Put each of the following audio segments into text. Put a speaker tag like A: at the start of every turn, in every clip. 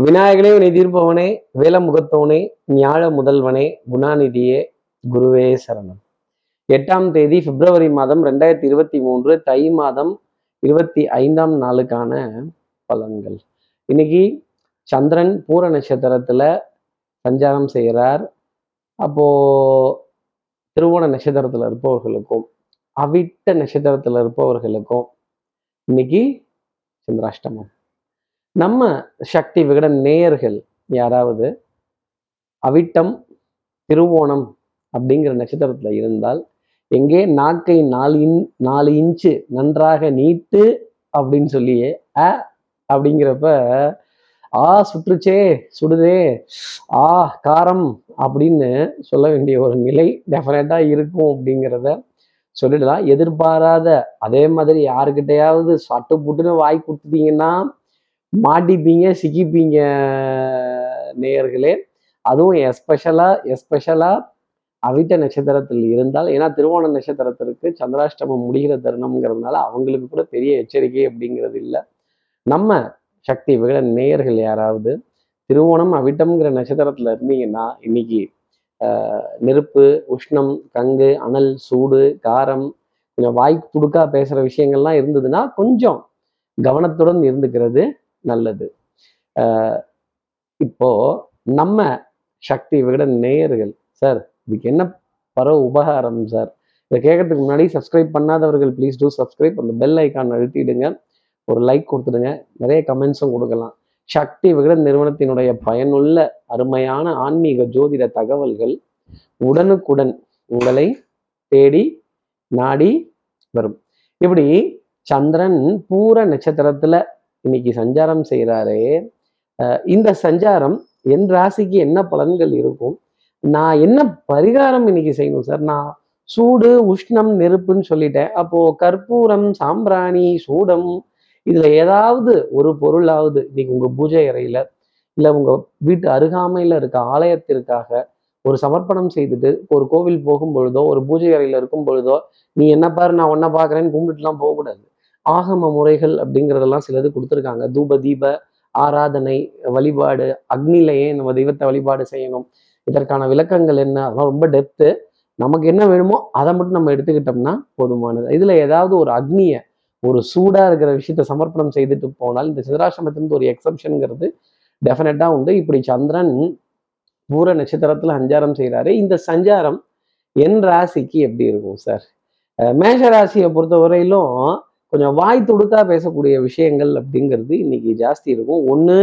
A: விநாயகனே வினை தீர்ப்பவனே வேலமுகத்தவனே ஞாழ முதல்வனே குணாநிதியே குருவே சரணம். எட்டாம் தேதி பிப்ரவரி மாதம் ரெண்டாயிரத்தி இருபத்தி மூன்று தை மாதம் இருபத்தி ஐந்தாம் நாளுக்கான பலன்கள். இன்னைக்கு சந்திரன் பூர நட்சத்திரத்துல சஞ்சாரம் செய்கிறார். அப்போ திருவோண நட்சத்திரத்துல இருப்பவர்களுக்கும் அவிட்ட நட்சத்திரத்துல இருப்பவர்களுக்கும் இன்னைக்கு சந்திராஷ்டமம். நம்ம சக்தி விகடன் நேயர்கள் யாராவது அவிட்டம் திருவோணம் அப்படிங்கிற நட்சத்திரத்தில் இருந்தால் எங்கே நாக்கை நாலு இன் நாலு இன்ச்சு நன்றாக நீட்டு அப்படின்னு சொல்லியே அ அப்படிங்கிறப்ப ஆ சுற்றுச்சே சுடுதே ஆ காரம் அப்படின்னு சொல்ல வேண்டிய ஒரு நிலை டெஃபினட்டாக இருக்கும் அப்படிங்கிறத சொல்லிடலாம். எதிர்பாராத அதே மாதிரி யாருக்கிட்டையாவது சட்டு புட்டுன்னு வாய் கொடுத்துட்டீங்கன்னா மாட்டிப்பீங்க சிக்கிப்பீங்க நேயர்களே. அதுவும் எஸ்பெஷலா எஸ்பெஷலா அவிட்ட நட்சத்திரத்தில் இருந்தால் ஏன்னா திருவோண நட்சத்திரத்திற்கு சந்திராஷ்டமம் முடிகிற தருணம்ங்கிறதுனால அவங்களுக்கு கூட பெரிய எச்சரிக்கை அப்படிங்கிறது இல்லை. நம்ம சக்தி விகட நேயர்கள் யாராவது திருவோணம் அவிட்டம்ங்கிற நட்சத்திரத்தில் இருந்தீங்கன்னா இன்னைக்கு நெருப்பு உஷ்ணம் கங்கு அனல் சூடு காரம் கொஞ்சம் வாய் துடுக்கா பேசுகிற விஷயங்கள்லாம் இருந்ததுன்னா கொஞ்சம் கவனத்துடன் இருந்துக்கிறது. நல்லது. இப்போ நம்ம சக்தி விகட நேயர்கள் சார் இதுக்கு என்ன பர உபகாரம் சார்? இதை கேட்கறதுக்கு முன்னாடி சப்ஸ்கிரைப் பண்ணாதவர்கள் ப்ளீஸ் டூ சப்ஸ்கிரைப் அந்த பெல் ஐக்கான் அழுத்திடுங்க. ஒரு லைக் கொடுத்துடுங்க. நிறைய கமெண்ட்ஸும் கொடுக்கலாம். சக்தி விகடன் நிறுவனத்தினுடைய பயனுள்ள அருமையான ஆன்மீக ஜோதிட தகவல்கள் உடனுக்குடன் உங்களை தேடி நாடி வரும். இப்படி சந்திரன் பூர நட்சத்திரத்துல இன்னைக்கு சஞ்சாரம் செய்கிறாரு இந்த சஞ்சாரம் என் ராசிக்கு என்ன பலன்கள் இருக்கும்? நான் என்ன பரிகாரம் இன்னைக்கு செய்யணும் சார்? நான் சூடு உஷ்ணம் நெருப்புன்னு சொல்லிட்டேன். அப்போ கற்பூரம் சாம்பிராணி சூடம் இதுல ஏதாவது ஒரு பொருளாவது இன்னைக்கு உங்க பூஜை அறையில இல்ல உங்க வீட்டு அருகாமையில இருக்க ஆலயத்திற்காக ஒரு சமர்ப்பணம் செய்துட்டு ஒரு கோவில் போகும் பொழுதோ ஒரு பூஜை அறையில இருக்கும் பொழுதோ நீ என்ன பாரு நான் ஒன்ன பாக்குறேன்னு கும்பிட்டுலாம் போகக்கூடாது. ஆகம முறைகள் அப்படிங்கிறதெல்லாம் சிலது கொடுத்துருக்காங்க. தூப தீப ஆராதனை வழிபாடு அக்னிலையே நம்ம தெய்வத்தை வழிபாடு செய்யணும். இதற்கான விளக்கங்கள் என்ன? அதெல்லாம் ரொம்ப டெப்த்து நமக்கு என்ன வேணுமோ அதை மட்டும் நம்ம எடுத்துக்கிட்டோம்னா போதுமானது. இதில் ஏதாவது ஒரு அக்னியை ஒரு சூடாக இருக்கிற விஷயத்த சமர்ப்பணம் செய்துட்டு போனால் இந்த சிதராசிரமத்திலிருந்து ஒரு எக்ஸப்ஷனுங்கிறது டெஃபினட்டாக உண்டு. இப்படி சந்திரன் பூர நட்சத்திரத்தில் சஞ்சாரம் செய்கிறாரு இந்த சஞ்சாரம் என் ராசிக்கு எப்படி இருக்கும் சார் மேஷ ராசியை பொறுத்த வரையிலும் கொஞ்சம் வாய் துடுக்கா பேசக்கூடிய விஷயங்கள் அப்படிங்கிறது இன்னைக்கு ஜாஸ்தி இருக்கும். ஒண்ணு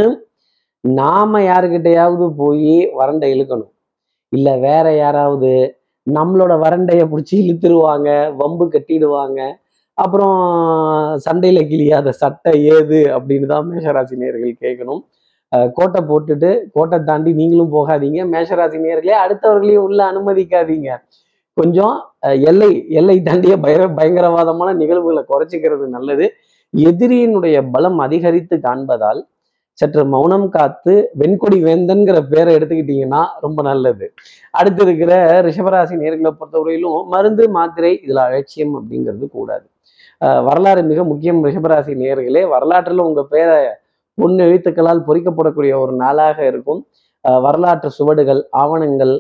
A: நாம யாருக்கிட்டையாவது போய் வறண்டை இழுக்கணும். இல்ல வேற யாராவது நம்மளோட வறண்டைய பிடிச்சி இழுத்துருவாங்க வம்பு கட்டிடுவாங்க. அப்புறம் சண்டையில கிழியாத சட்டை ஏது அப்படின்னு தான் மேஷராசி நேர்கள் கேட்கணும். கோட்டை போட்டுட்டு கோட்டை தாண்டி நீங்களும் போகாதீங்க. மேஷராசி நேர்களே அடுத்தவர்களையும் உள்ள அனுமதிக்காதீங்க. கொஞ்சம் அஹ், எல்லை எல்லை தாண்டிய பய பயங்கரவாதமான நிகழ்வுகளை குறைச்சிக்கிறது நல்லது. எதிரியினுடைய பலம் அதிகரித்து காண்பதால் சற்று மௌனம் காத்து வெண்கொடி வேந்தன்கிற பேரை எடுத்துக்கிட்டீங்கன்னா ரொம்ப நல்லது. அடுத்து இருக்கிற ரிஷபராசி நேர்களை பொறுத்தவரையிலும் மருந்து மாத்திரை இதுல அலட்சியம் அப்படிங்கிறது கூடாது. வரலாறு மிக முக்கியம் ரிஷபராசி நேர்களே. வரலாற்றில் உங்க பேரை பொண்ணு எழுத்துக்களால் பொறிக்கப்படக்கூடிய ஒரு நாளாக இருக்கும். வரலாற்று சுவடுகள் ஆவணங்கள்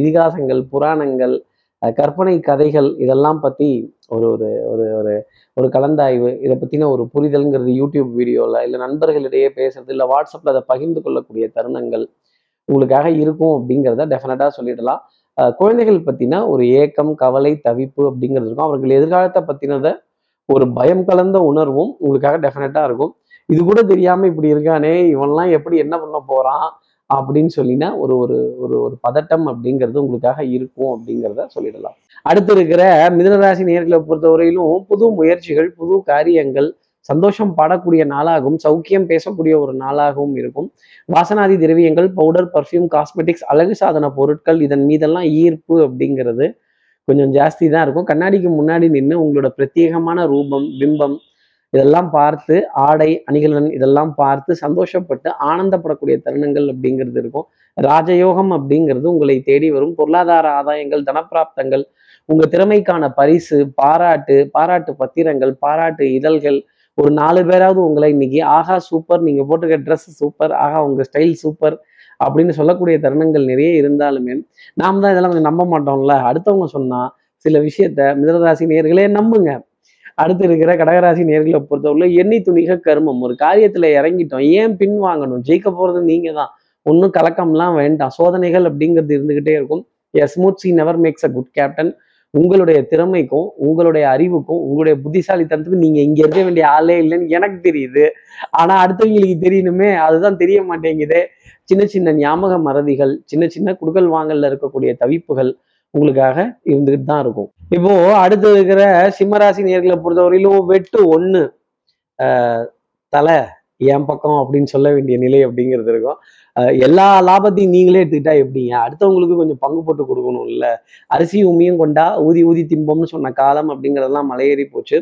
A: இதிகாசங்கள் புராணங்கள் கற்பனை கதைகள் இதெல்லாம் பற்றி ஒரு ஒரு ஒரு ஒரு ஒரு கலந்தாய்வு. இதை பற்றின ஒரு புரிதல்ங்கிறது யூடியூப் வீடியோவில் இல்லை நண்பர்களிடையே பேசுறது இல்லை வாட்ஸ்அப்பில் அதை பகிர்ந்து கொள்ளக்கூடிய தருணங்கள் உங்களுக்காக இருக்கும் அப்படிங்கிறத டெஃபினட்டாக சொல்லிடலாம். குழந்தைகள் பற்றின ஒரு ஏக்கம் கவலை தவிப்பு அப்படிங்கிறது இருக்கும். அவர்கள் எதிர்காலத்தை பற்றினத ஒரு பயம் கலந்த உணர்வும் உங்களுக்காக டெஃபினட்டாக இருக்கும். இது கூட தெரியாமல் இப்படி இருக்கானே இவன்லாம் எப்படி என்ன பண்ண போகிறான் அப்படின்னு சொல்லினா ஒரு ஒரு ஒரு ஒரு பதட்டம் அப்படிங்கிறது உங்களுக்காக இருக்கும் அப்படிங்கிறத சொல்லிடலாம். அடுத்து இருக்கிற மிதனராசி நேர்களை பொறுத்தவரையிலும் புது முயற்சிகள் புது காரியங்கள் சந்தோஷம் பாடக்கூடிய நாளாகவும் சௌக்கியம் பேசக்கூடிய ஒரு நாளாகவும் இருக்கும். வாசனாதி திரவியங்கள் பவுடர் பர்ஃப்யூம் காஸ்மெட்டிக்ஸ் அழகு சாதன பொருட்கள் இதன் மீதெல்லாம் ஈர்ப்பு அப்படிங்கிறது கொஞ்சம் ஜாஸ்தி தான் இருக்கும். கண்ணாடிக்கு முன்னாடி நின்று உங்களோட பிரத்யேகமான ரூபம் பிம்பம் இதெல்லாம் பார்த்து ஆடை அணிகலன் இதெல்லாம் பார்த்து சந்தோஷப்பட்டு ஆனந்தப்படக்கூடிய தருணங்கள் அப்படிங்கிறது இருக்கும். ராஜயோகம் அப்படிங்கிறது உங்களை தேடி வரும். பொருளாதார ஆதாயங்கள் தனப்பிராப்தங்கள் உங்க திறமைக்கான பரிசு பாராட்டு பாராட்டு பத்திரங்கள் பாராட்டு இதழ்கள். ஒரு நாலு பேராவது உங்களை இன்னைக்கு ஆஹா சூப்பர் நீங்க போட்டிருக்க ட்ரெஸ் சூப்பர் ஆஹா உங்க ஸ்டைல் சூப்பர் அப்படின்னு சொல்லக்கூடிய தருணங்கள் நிறைய இருந்தாலுமே நாம் தான் இதெல்லாம் கொஞ்சம் நம்ப மாட்டோம்ல. அடுத்தவங்க சொன்னா சில விஷயத்த மிதனராசி நேர்களே நம்புங்க. அடுத்து இருக்கிற கடகராசி நேர்களை பொறுத்தவரை எண்ணி துணிக கருமம். ஒரு காரியத்துல இறங்கிட்டோம் ஏன் பின் வாங்கணும்? ஜெயிக்க போறது நீங்க தான் ஒன்றும் கலக்கம்லாம் வேண்டாம். சோதனைகள் அப்படிங்கிறது இருந்துகிட்டே இருக்கும். A smooth sea never makes a good captain உங்களுடைய திறமைக்கும் உங்களுடைய அறிவுக்கும் உங்களுடைய புத்திசாலித்தனத்துக்கும் நீங்க இங்க இருக்க வேண்டிய ஆளே இல்லைன்னு எனக்கு தெரியுது. ஆனா அடுத்தவங்களுக்கு தெரியணுமே அதுதான் தெரிய மாட்டேங்குது. சின்ன சின்ன ஞாபக மறதிகள் சின்ன சின்ன குடுக்கல் வாங்கல்ல இருக்கக்கூடிய தவிப்புகள் உங்களுக்காக இருந்துகிட்டு தான் இருக்கும். இப்போ அடுத்து இருக்கிற சிம்மராசி நேர்களை பொறுத்தவரையிலும் வெட்டு ஒன்று ஆஹ் தலை என் பக்கம் அப்படின்னு சொல்ல வேண்டிய நிலை அப்படிங்கிறது இருக்கும். எல்லா லாபத்தையும் நீங்களே எடுத்துக்கிட்டா எப்படிங்க? அடுத்தவங்களுக்கு கொஞ்சம் பங்கு போட்டு கொடுக்கணும் இல்ல அரிசி உமியும் கொண்டா ஊதி ஊதி திம்பம்னு சொன்ன காலம் அப்படிங்கிறதெல்லாம் மலையேறி போச்சு.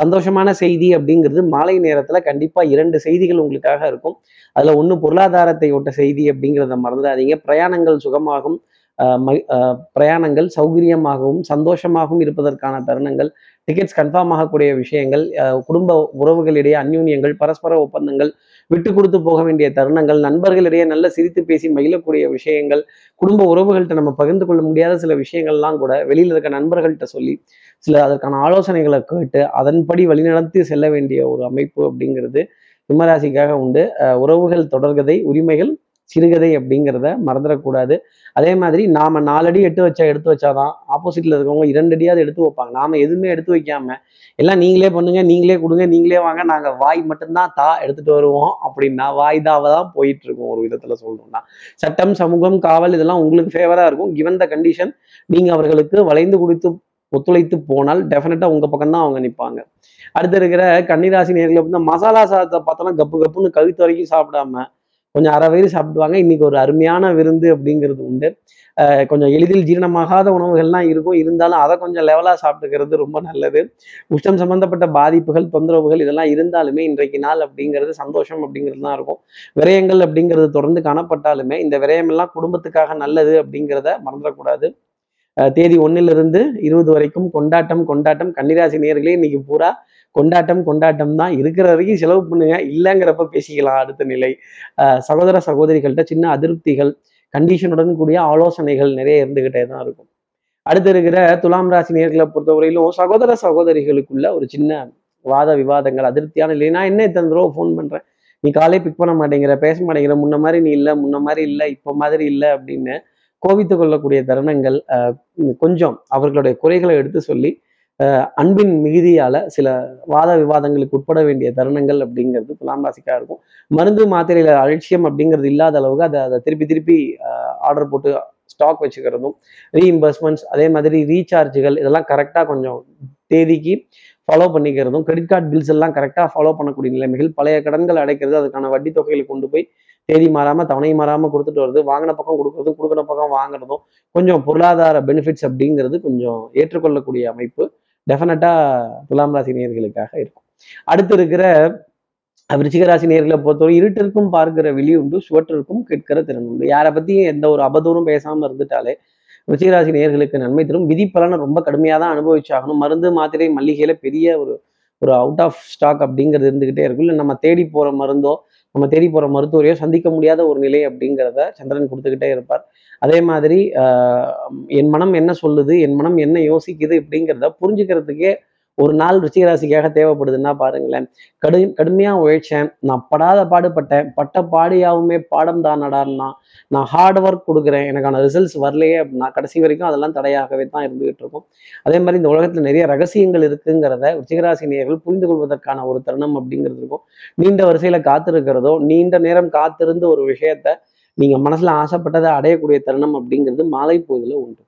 A: சந்தோஷமான செய்தி அப்படிங்கிறது மாலை நேரத்துல கண்டிப்பாக இரண்டு செய்திகள் உங்களுக்காக இருக்கும். அதில் ஒன்று பொருளாதாரத்தை ஒட்ட செய்தி அப்படிங்கிறத மறந்துடாதீங்க. பிரயாணங்கள் சுகமாகும். பிரயாணங்கள் சௌகரியமாகவும் சந்தோஷமாகவும் இருப்பதற்கான தருணங்கள் டிக்கெட்ஸ் கன்ஃபார்ம் ஆகக்கூடிய விஷயங்கள் குடும்ப உறவுகளிடையே அந்யூன்யங்கள் பரஸ்பர ஒப்பந்தங்கள் விட்டு கொடுத்து போக வேண்டிய தருணங்கள் நண்பர்களிடையே நல்ல சிரித்து பேசி மகிழக்கூடிய விஷயங்கள் குடும்ப உறவுகள்கிட்ட நம்ம பகிர்ந்து கொள்ள முடியாத சில விஷயங்கள்லாம் கூட வெளியில் இருக்க நண்பர்கள்ட்ட சொல்லி சில அதற்கான ஆலோசனைகளை கேட்டு அதன்படி வழிநடத்தி செல்ல வேண்டிய ஒரு அமைப்பு அப்படிங்கிறது சிம்மராசிக்காக உண்டு. உறவுகள் தொடர்கதை உரிமைகள் சிறுகதை அப்படிங்கிறத மறந்துடக்கூடாது. அதே மாதிரி நாம நாலடி எட்டு வச்சா எடுத்து வச்சாதான் ஆப்போசிட்ல இருக்கவங்க இரண்டு அடியாவது எடுத்து வைப்பாங்க. நாம எதுவுமே எடுத்து வைக்காம எல்லாம் நீங்களே பண்ணுங்க நீங்களே கொடுங்க நீங்களே வாங்க நாங்க வாய் மட்டும்தான் தா எடுத்துட்டு வருவோம் அப்படின்னா வாய் தாவை தான் போயிட்டு இருக்கும் ஒரு விதத்துல சொல்லணும்னா. சட்டம் சமூகம் காவல் இதெல்லாம் உங்களுக்கு ஃபேவரா இருக்கும். கிவன் த கண்டிஷன் நீங்க அவர்களுக்கு வளைந்து கொடுத்து ஒத்துழைத்து போனால் டெஃபினட்டா உங்க பக்கம் தான் அவங்க நிற்பாங்க அடுத்து இருக்கிற கன்னிராசி நேர்களை வந்து மசாலா சாதத்தை பார்த்தோன்னா கப்பு கப்புன்னு கழுத்து வரைக்கும் சாப்பிடாம கொஞ்சம் அரை வயிறு சாப்பிடுவாங்க. இன்னைக்கு ஒரு அருமையான விருந்து அப்படிங்கிறது உண்டு. கொஞ்சம் எளிதில் ஜீரணமாகாத உணவுகள்லாம் இருக்கும். இருந்தாலும் அதை கொஞ்சம் லெவலாக சாப்பிட்டுக்கிறது ரொம்ப நல்லது. உஷ்டம் சம்பந்தப்பட்ட பாதிப்புகள் தொந்தரவுகள் இதெல்லாம் இருந்தாலுமே இன்றைக்கு நாள் அப்படிங்கிறது சந்தோஷம் அப்படிங்கிறது தான் இருக்கும். விரயங்கள் அப்படிங்கிறது தொடர்ந்து காணப்பட்டாலுமே இந்த விரயமெல்லாம் குடும்பத்துக்காக நல்லது அப்படிங்கிறத மறந்துடக்கூடாது. தேதி ஒன்னிலிருந்து இருபது வரைக்கும் கொண்டாட்டம் கொண்டாட்டம். கன்னிராசி நேர்களே இன்னைக்கு பூரா கொண்டாட்டம் கொண்டாட்டம் தான். இருக்கிற வரைக்கும் செலவு பண்ணுங்க. இல்லைங்கிறப்ப பேசிக்கலாம். அடுத்த நிலை. சகோதர சகோதரிகள்கிட்ட சின்ன அதிருப்திகள் கண்டிஷனுடன் கூடிய ஆலோசனைகள் நிறைய இருந்துகிட்டே தான் இருக்கும். அடுத்து இருக்கிற துலாம் ராசி நேர்களை பொறுத்தவரையிலும் சகோதர சகோதரிகளுக்குள்ள ஒரு சின்ன வாத விவாதங்கள் அதிருப்தியான இல்லை நான் என்ன இத்தனை தடவை ஃபோன் பண்றேன்? நீ காலே பிக் பண்ண மாட்டேங்கிற பேச மாட்டேங்கிற முன்ன மாதிரி நீ இல்லை முன்ன மாதிரி இல்லை இப்போ மாதிரி இல்லை அப்படின்னு கோவித்து கொள்ளக்கூடிய தருணங்கள் அஹ், கொஞ்சம் அவர்களுடைய குறைகளை எடுத்து சொல்லி அன்பின் மிகுதியால சில வாத விவாதங்களுக்கு உட்பட வேண்டிய தருணங்கள் அப்படிங்கிறது துலாம் ராசிக்காக இருக்கும். மருந்து மாத்திரையில அலட்சியம் அப்படிங்கிறது இல்லாத அளவுக்கு அதை அதை திருப்பி திருப்பி ஆர்டர் போட்டு ஸ்டாக் வச்சுக்கிறதும் ரீஇம்பர்ஸ்மெண்ட்ஸ் அதே மாதிரி ரீசார்ஜுகள் இதெல்லாம் கரெக்டாக கொஞ்சம் தேதிக்கு ஃபாலோ பண்ணிக்கிறதும் கிரெடிட் கார்டு பில்ஸ் எல்லாம் கரெக்டாக ஃபாலோ பண்ணக்கூடிய நிலைமைகள் பழைய கடன்கள் அடைக்கிறது அதுக்கான வட்டி தொகைகளை கொண்டு போய் தேதி மாறாமல் தவணை மாறாமல் கொடுத்துட்டு வருது. வாங்கின பக்கம் கொடுக்குறதும் கொடுக்குற பக்கம் வாங்குறதும் கொஞ்சம் பொருளாதார பெனிஃபிட்ஸ் அப்படிங்கிறது கொஞ்சம் ஏற்றுக்கொள்ளக்கூடிய அமைப்பு. டெஃபினட்டாக துலாம் ராசி நேர்களுக்காக இருக்கும். அடுத்து இருக்கிற விருச்சிகராசி நேர்களை பொறுத்தவரை இருட்டிற்கும் பார்க்கிற விழி உண்டு சுவற்றிற்கும் கேட்கிற திறன் உண்டு. யாரை பற்றியும் எந்த ஒரு அவதூறும் பேசாமல் இருந்துட்டாலே விருச்சிகராசி நேர்களுக்கு நன்மை தரும். விதிப்பலனை ரொம்ப கடுமையாக தான் அனுபவிச்சாகணும். மருந்து மாத்திரை மல்லிகையில பெரிய ஒரு ஒரு அவுட் ஆஃப் ஸ்டாக் அப்படிங்கிறது இருந்துகிட்டே இருக்கும். இல்லை நம்ம தேடி போகிற மருந்தோ நம்ம தேடி போற மருத்துவரையோ சந்திக்க முடியாத ஒரு நிலை அப்படிங்கிறத சந்திரன் கொடுத்துக்கிட்டே இருப்பார். அதே மாதிரி ஆஹ், என் மனம் என்ன சொல்லுது என் மனம் என்ன யோசிக்குது அப்படிங்கிறத புரிஞ்சுக்கிறதுக்கே ஒரு நாள் ருச்சிகராசிக்காக தேவைப்படுதுன்னா பாருங்களேன். கடு கடுமையா உழைச்சேன் நான் படாத பாடுபட்டேன். பட்ட பாடியாவுமே பாடம் தான் நடார்னா நான் ஹார்ட் ஒர்க் கொடுக்குறேன். எனக்கான ரிசல்ட்ஸ் வரலையே அப்படின்னா கடைசி வரைக்கும் அதெல்லாம் தடையாகவே தான் இருந்துகிட்டு இருக்கும். அதே மாதிரி இந்த உலகத்துல நிறைய ரகசியங்கள் இருக்குங்கிறத ருச்சிகராசி நேயர்கள் புரிந்து கொள்வதற்கான ஒரு தருணம் அப்படிங்கிறது இருக்கும். நீண்ட வரிசையில காத்திருக்கிறதோ நீண்ட நேரம் காத்திருந்து ஒரு விஷயத்த நீங்க மனசுல ஆசைப்பட்டதை அடையக்கூடிய தருணம் அப்படிங்கிறது மாலை பொழுதுல உண்டு.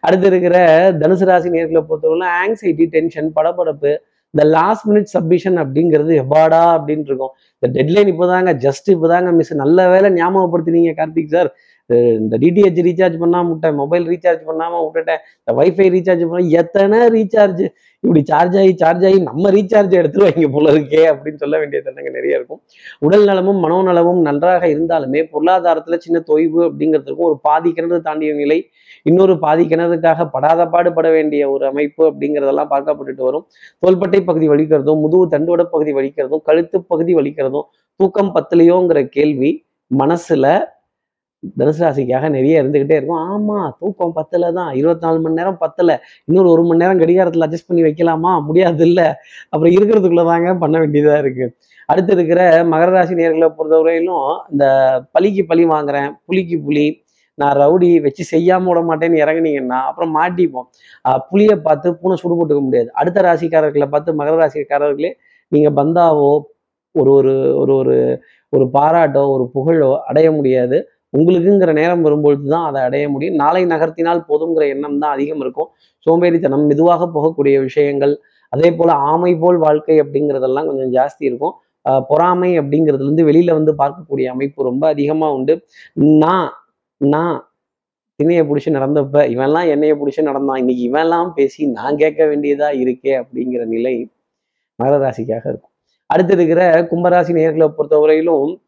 A: அடுத்து இருக்கிற தனுசு ராசி நேர்களை பொறுத்தவரை ஆங்ஸைட்டி டென்ஷன் படபடப்பு இந்த லாஸ்ட் மினிட் சப்மிஷன் அப்படிங்கிறது எவ்வாடா அப்படின்னு இருக்கும். இந்த டெட்லைன் இப்போதாங்க ஜஸ்ட் இப்போதாங்க மிஸ் நல்ல வேலை ஞாபகப்படுத்தினீங்க கார்த்திக் சார் இந்த டிடிஹெச் ரீசார்ஜ் பண்ணாம விட்டேன் மொபைல் ரீசார்ஜ் பண்ணாம விட்டுட்டேன் இந்த வைஃபை ரீசார்ஜ் பண்ண எத்தனை ரீசார்ஜ் இப்படி சார்ஜ் ஆகி சார்ஜ் ஆகி நம்ம ரீசார்ஜ் எடுத்துருவாங்க போல இருக்கே அப்படின்னு சொல்ல வேண்டிய தருணங்கள் நிறைய இருக்கும். உடல் நலமும் மனோநலமும் நன்றாக இருந்தாலுமே பொருளாதாரத்துல சின்ன தொய்வு அப்படிங்கிறதுக்கும் ஒரு பாதி கிணறு தாண்டிய நிலை இன்னொரு பாதி கிணறுக்காக படாத பாடுபட வேண்டிய ஒரு அமைப்பு அப்படிங்கிறதெல்லாம் பார்க்கப்பட்டுட்டு வரும். தோள்பட்டை பகுதி வலிக்கிறதும் முதுகு தண்டுவட பகுதி வலிக்கிறதும் கழுத்து பகுதி வலிக்கிறதும் தூக்கம் பத்தலையோங்கிற கேள்வி மனசுல தனுசு ராசிக்காக நிறைய இருந்துகிட்டே இருக்கும். ஆமா தூக்கம் பத்தல தான் இருபத்தி நாலு மணி நேரம் பத்தல. இன்னொரு ஒரு மணி நேரம் கடிகாரத்துல அட்ஜஸ்ட் பண்ணி வைக்கலாமா? முடியாது இல்ல அப்புறம் இருக்கிறதுக்குள்ளதாங்க பண்ண வேண்டியதா இருக்கு. அடுத்து இருக்கிற மகர ராசி நேர்களை பொறுத்தவரையிலும் இந்த பலிக்கு பழி வாங்குறேன் புலிக்கு புலி நான் ரவுடி வச்சு செய்யாம விட மாட்டேன்னு இறங்குனீங்கன்னா அப்புறம் மாட்டிப்போம். ஆஹ் புலியை பார்த்து பூனை சுடு போட்டுக்க முடியாது. அடுத்த ராசிக்காரர்களை பார்த்து மகர ராசிக்காரர்களே நீங்க பந்தாவோ ஒரு ஒரு ஒரு ஒரு ஒரு பாராட்டோ ஒரு புகழோ அடைய முடியாது. உங்களுக்குங்கிற நேரம் வரும்பொழுது தான் அதை அடைய முடியும். நாளை நகர்த்தினால் போதுங்கிற எண்ணம் தான் அதிகம் இருக்கும். சோம்பேறித்தனம் மெதுவாக போகக்கூடிய விஷயங்கள் அதே போல ஆமை போல் வாழ்க்கை அப்படிங்கிறதெல்லாம் கொஞ்சம் ஜாஸ்தி இருக்கும். பொறாமை அப்படிங்கிறதுலேருந்து இருந்து வெளியில வந்து பார்க்கக்கூடிய அமைப்பு ரொம்ப அதிகமா உண்டு. நான் நான் திணையை பிடிச்சி நடந்தப்ப இவன்லாம் என்னைய பிடிச்சி நடந்தான். இன்னைக்கு இவன்லாம் பேசி நான் கேட்க வேண்டியதா இருக்கே அப்படிங்கிற நிலை மகர ராசிக்காக இருக்கும். அடுத்து இருக்கிற கும்பராசி நேர்களை பொறுத்தவரையிலும்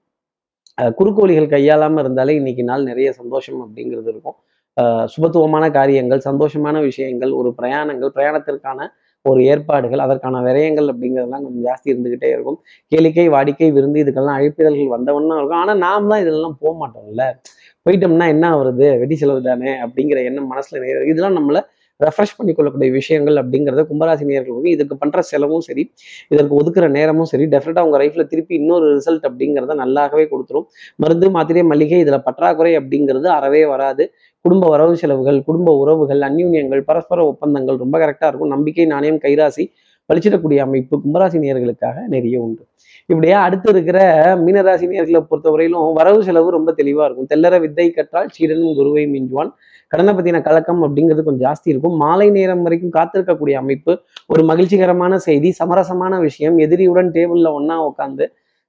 A: அஹ் குறுக்கோழிகள் கையாளாம இருந்தாலே இன்னைக்கு நாள் நிறைய சந்தோஷம் அப்படிங்கிறது இருக்கும். அஹ் சுபத்துவமான காரியங்கள் சந்தோஷமான விஷயங்கள் ஒரு பிரயாணங்கள் பிரயாணத்திற்கான ஒரு ஏற்பாடுகள் அதற்கான விரயங்கள் அப்படிங்கிறதெல்லாம் கொஞ்சம் ஜாஸ்தி இருந்துகிட்டே இருக்கும். கேளிக்கை வாடிக்கை விருந்து இதுக்கெல்லாம் அழைப்பிதழ்கள் வந்தவன்னா இருக்கும். ஆனா நாம் தான் இதெல்லாம் போக மாட்டோம்ல. போயிட்டோம்னா என்ன வருது வெடி செலவு தானே? அப்படிங்கிற எண்ணம் மனசுல நேர இதெல்லாம் நம்மள ரெஃப்ரெஷ் பண்ணிக்கொள்ளக்கூடிய விஷயங்கள் அப்படிங்கிறத கும்பராசி நேர்களுக்கு இதுக்கு பண்ற செலவும் சரி இதற்கு ஒதுக்குற நேரமும் சரி டெஃபினட்டாக உங்க லைஃப்ல திருப்பி இன்னொரு ரிசல்ட் அப்படிங்கிறத நல்லாகவே கொடுத்துரும். மருந்து மாத்திரை மளிகை இதுல பற்றாக்குறை அப்படிங்கிறது அறவே வராது. குடும்ப வரவு செலவுகள் குடும்ப உறவுகள் அந்யூன்யங்கள் பரஸ்பர ஒப்பந்தங்கள் ரொம்ப கரெக்டா இருக்கும். நம்பிக்கை நாணயம் கைராசி பழிச்சிடக்கூடிய அமைப்பு கும்பராசி நேர்களுக்காக நிறைய உண்டு. இப்படியே அடுத்து இருக்கிற மீனராசி நேர்களை பொறுத்தவரையிலும் வரவு செலவு ரொம்ப தெளிவா இருக்கும். தெல்லற வித்தை கற்றால் சீடனும் குருவை மிஞ்சுவான். கடனை பத்தின கலக்கம் அப்படிங்கிறது கொஞ்சம் ஜாஸ்தி இருக்கும். மாலை நேரம் வரைக்கும் காத்திருக்கக்கூடிய அமைப்பு ஒரு மகிழ்ச்சிகரமான செய்தி சமரசமான விஷயம் எதிரியுடன் டேபிள்ல ஒன்னா உட்காந்து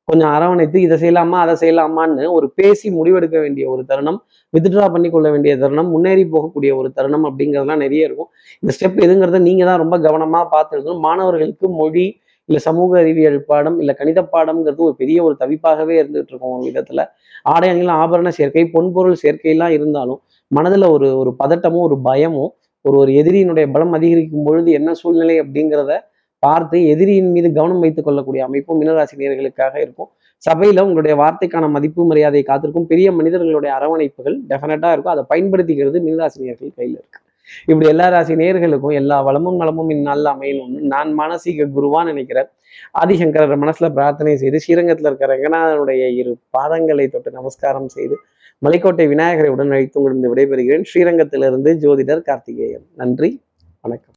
A: கொஞ்சம் அரவணைத்து இதை செய்யலாமா அதை செய்யலாமான்னு ஒரு பேசி முடிவெடுக்க வேண்டிய ஒரு தருணம் வித்ட்ரா பண்ணி கொள்ள வேண்டிய தருணம் முன்னேறி போகக்கூடிய ஒரு தருணம் அப்படிங்கிறதுலாம் நிறைய இருக்கும். இந்த ஸ்டெப் எதுங்கிறத நீங்க தான் ரொம்ப கவனமா பார்த்து இருக்கணும் மாணவர்களுக்கு மொழி இல்ல சமூக அறிவியல் பாடம் இல்ல கணித பாடம்ங்கிறது ஒரு பெரிய ஒரு தவிப்பாகவே இருந்துட்டு இருக்கும் ஒரு விதத்துல. ஆடை அணிகள் ஆபரண சேர்க்கை பொன்பொருள் சேர்க்கையெல்லாம் இருந்தாலும் மனதுல ஒரு ஒரு பதட்டமும் ஒரு பயமும் ஒரு ஒரு எதிரியினுடைய பலம் அதிகரிக்கும் பொழுது என்ன சூழ்நிலை அப்படிங்கிறத பார்த்து எதிரியின் மீது கவனம் வைத்துக் கொள்ளக்கூடிய அமைப்பும் மீனராசி நேர்களுக்காக இருக்கும். சபையில உங்களுடைய வார்த்தைக்கான மதிப்பு மரியாதை காத்திருக்கும் பெரிய மனிதர்களுடைய அரவணைப்புகள் டெஃபினட்டா இருக்கும். அதை பயன்படுத்திக்கிறது மீனராசி நேர்கள் கையில இருக்கு. இப்படி எல்லா ராசி நேர்களுக்கும் எல்லா வளமும் நலமும் இந்நாளில் அமையணும்னு நான் மானசீக குருவா நினைக்கிறேன். ஆதிசங்கரர் மனசுல பிரார்த்தனை செய்து ஸ்ரீரங்கத்துல இருக்கிற ரங்கநாதனுடைய இரு பாதங்களை தொட்டு நமஸ்காரம் செய்து மலைக்கோட்டை விநாயகரை உடன் அழைத்து உங்களிடம் விடைபெறுகிறேன். ஸ்ரீரங்கத்திலிருந்து ஜோதிடர் கார்த்திகேயன். நன்றி வணக்கம்.